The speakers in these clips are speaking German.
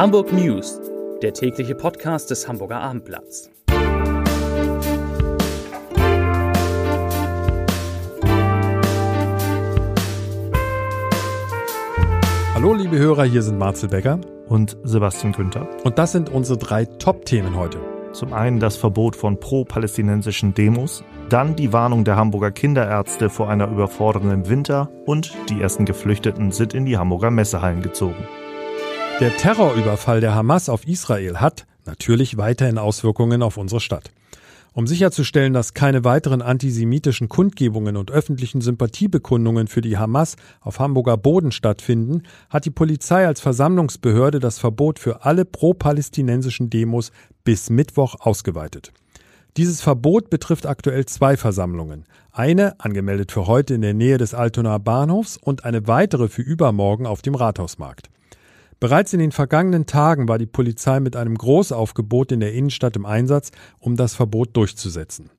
Hamburg News, der tägliche Podcast des Hamburger Abendblatts. Hallo liebe Hörer, hier sind Marcel Becker und Sebastian Günther. Und das sind unsere drei Top-Themen heute. Zum einen das Verbot von pro-palästinensischen Demos, dann die Warnung der Hamburger Kinderärzte vor einer überfordernden Winter und die ersten Geflüchteten sind in die Hamburger Messehallen gezogen. Der Terrorüberfall der Hamas auf Israel hat natürlich weiterhin Auswirkungen auf unsere Stadt. Um sicherzustellen, dass keine weiteren antisemitischen Kundgebungen und öffentlichen Sympathiebekundungen für die Hamas auf Hamburger Boden stattfinden, hat die Polizei als Versammlungsbehörde das Verbot für alle pro-palästinensischen Demos bis Mittwoch ausgeweitet. Dieses Verbot betrifft aktuell zwei Versammlungen. Eine, angemeldet für heute in der Nähe des Altonaer Bahnhofs, und eine weitere für übermorgen auf dem Rathausmarkt. Bereits in den vergangenen Tagen war die Polizei mit einem Großaufgebot in der Innenstadt im Einsatz, um das Verbot durchzusetzen.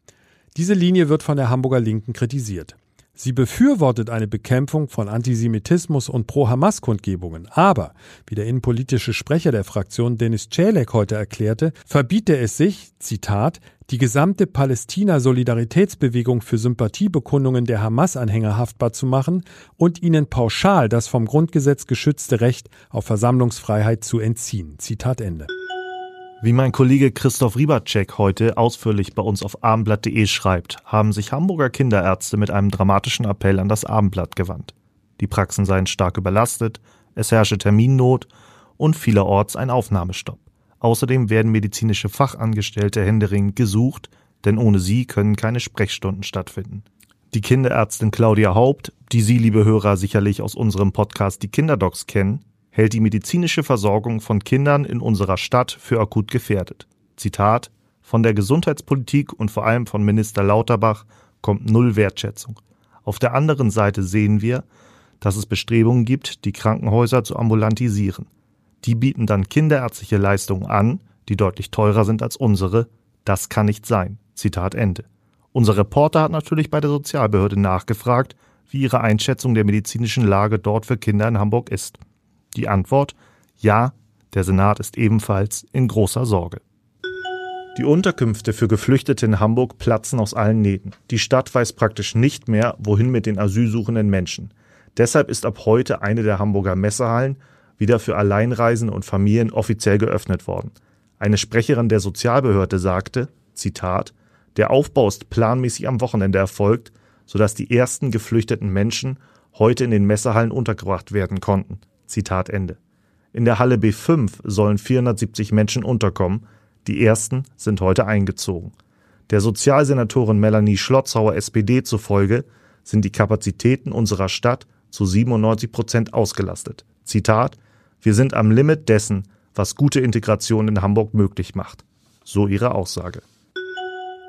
Diese Linie wird von der Hamburger Linken kritisiert. Sie befürwortet eine Bekämpfung von Antisemitismus und Pro-Hamas-Kundgebungen. Aber, wie der innenpolitische Sprecher der Fraktion Denis Celek heute erklärte, verbiete es sich, Zitat, die gesamte Palästina-Solidaritätsbewegung für Sympathiebekundungen der Hamas-Anhänger haftbar zu machen und ihnen pauschal das vom Grundgesetz geschützte Recht auf Versammlungsfreiheit zu entziehen. Zitat Ende. Wie mein Kollege Christoph Riebertschek heute ausführlich bei uns auf abendblatt.de schreibt, haben sich Hamburger Kinderärzte mit einem dramatischen Appell an das Abendblatt gewandt. Die Praxen seien stark überlastet, es herrsche Terminnot und vielerorts ein Aufnahmestopp. Außerdem werden medizinische Fachangestellte händeringend gesucht, denn ohne sie können keine Sprechstunden stattfinden. Die Kinderärztin Claudia Haupt, die Sie, liebe Hörer, sicherlich aus unserem Podcast Die Kinderdocs kennen, hält die medizinische Versorgung von Kindern in unserer Stadt für akut gefährdet. Zitat Von der Gesundheitspolitik und vor allem von Minister Lauterbach kommt null Wertschätzung. Auf der anderen Seite sehen wir, dass es Bestrebungen gibt, die Krankenhäuser zu ambulantisieren. Die bieten dann kinderärztliche Leistungen an, die deutlich teurer sind als unsere. Das kann nicht sein. Zitat Ende. Unser Reporter hat natürlich bei der Sozialbehörde nachgefragt, wie ihre Einschätzung der medizinischen Lage dort für Kinder in Hamburg ist. Die Antwort Ja, der Senat ist ebenfalls in großer Sorge. Die Unterkünfte für Geflüchtete in Hamburg platzen aus allen Nähten. Die Stadt weiß praktisch nicht mehr, wohin mit den asylsuchenden Menschen. Deshalb ist ab heute eine der Hamburger Messehallen wieder für Alleinreisende und Familien offiziell geöffnet worden. Eine Sprecherin der Sozialbehörde sagte, Zitat, der Aufbau ist planmäßig am Wochenende erfolgt, sodass die ersten geflüchteten Menschen heute in den Messehallen untergebracht werden konnten. Zitat Ende. In der Halle B5 sollen 470 Menschen unterkommen. Die ersten sind heute eingezogen. Der Sozialsenatorin Melanie Schlotzauer SPD zufolge sind die Kapazitäten unserer Stadt zu 97 Prozent ausgelastet. Zitat, wir sind am Limit dessen, was gute Integration in Hamburg möglich macht. So ihre Aussage.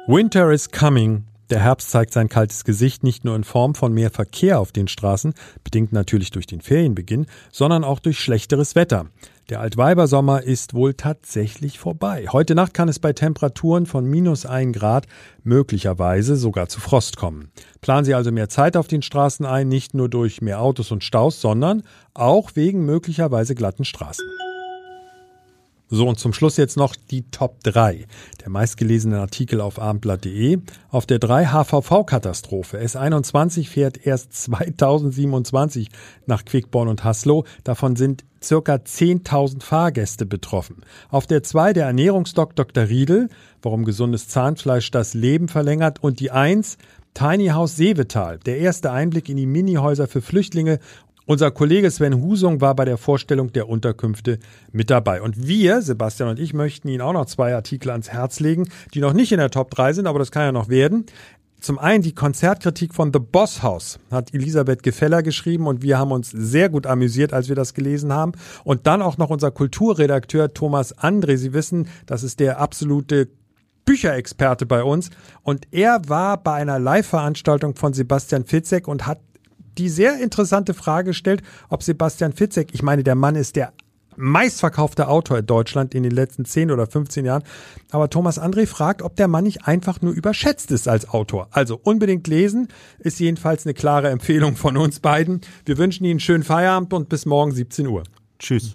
Winter is coming, der Herbst zeigt sein kaltes Gesicht nicht nur in Form von mehr Verkehr auf den Straßen, bedingt natürlich durch den Ferienbeginn, sondern auch durch schlechteres Wetter. Der Altweibersommer ist wohl tatsächlich vorbei. Heute Nacht kann es bei Temperaturen von minus ein Grad möglicherweise sogar zu Frost kommen. Planen Sie also mehr Zeit auf den Straßen ein, nicht nur durch mehr Autos und Staus, sondern auch wegen möglicherweise glatten Straßen. So, und zum Schluss jetzt noch die Top 3 der meistgelesenen Artikel auf abendblatt.de. Auf der 3 HVV-Katastrophe. S21 fährt erst 2027 nach Quickborn und Haslo. Davon sind circa 10.000 Fahrgäste betroffen. Auf der 2 der Ernährungsdoc Dr. Riedel, warum gesundes Zahnfleisch das Leben verlängert. Und die 1 Tiny House Seevetal, der erste Einblick in die Minihäuser für Flüchtlinge unser Kollege Sven Husung war bei der Vorstellung der Unterkünfte mit dabei. Und wir, Sebastian und ich, möchten Ihnen auch noch zwei Artikel ans Herz legen, die noch nicht in der Top 3 sind, aber das kann ja noch werden. Zum einen die Konzertkritik von The Boss House hat Elisabeth Gefeller geschrieben und wir haben uns sehr gut amüsiert, als wir das gelesen haben. Und dann auch noch unser Kulturredakteur Thomas André. Sie wissen, das ist der absolute Bücherexperte bei uns. Und er war bei einer Live-Veranstaltung von Sebastian Fitzek und hat die sehr interessante Frage stellt, ob Sebastian Fitzek, ich meine, der Mann ist der meistverkaufte Autor in Deutschland in den letzten 10 oder 15 Jahren. Aber Thomas André fragt, ob der Mann nicht einfach nur überschätzt ist als Autor. Also unbedingt lesen, ist jedenfalls eine klare Empfehlung von uns beiden. Wir wünschen Ihnen einen schönen Feierabend und bis morgen 17 Uhr. Tschüss.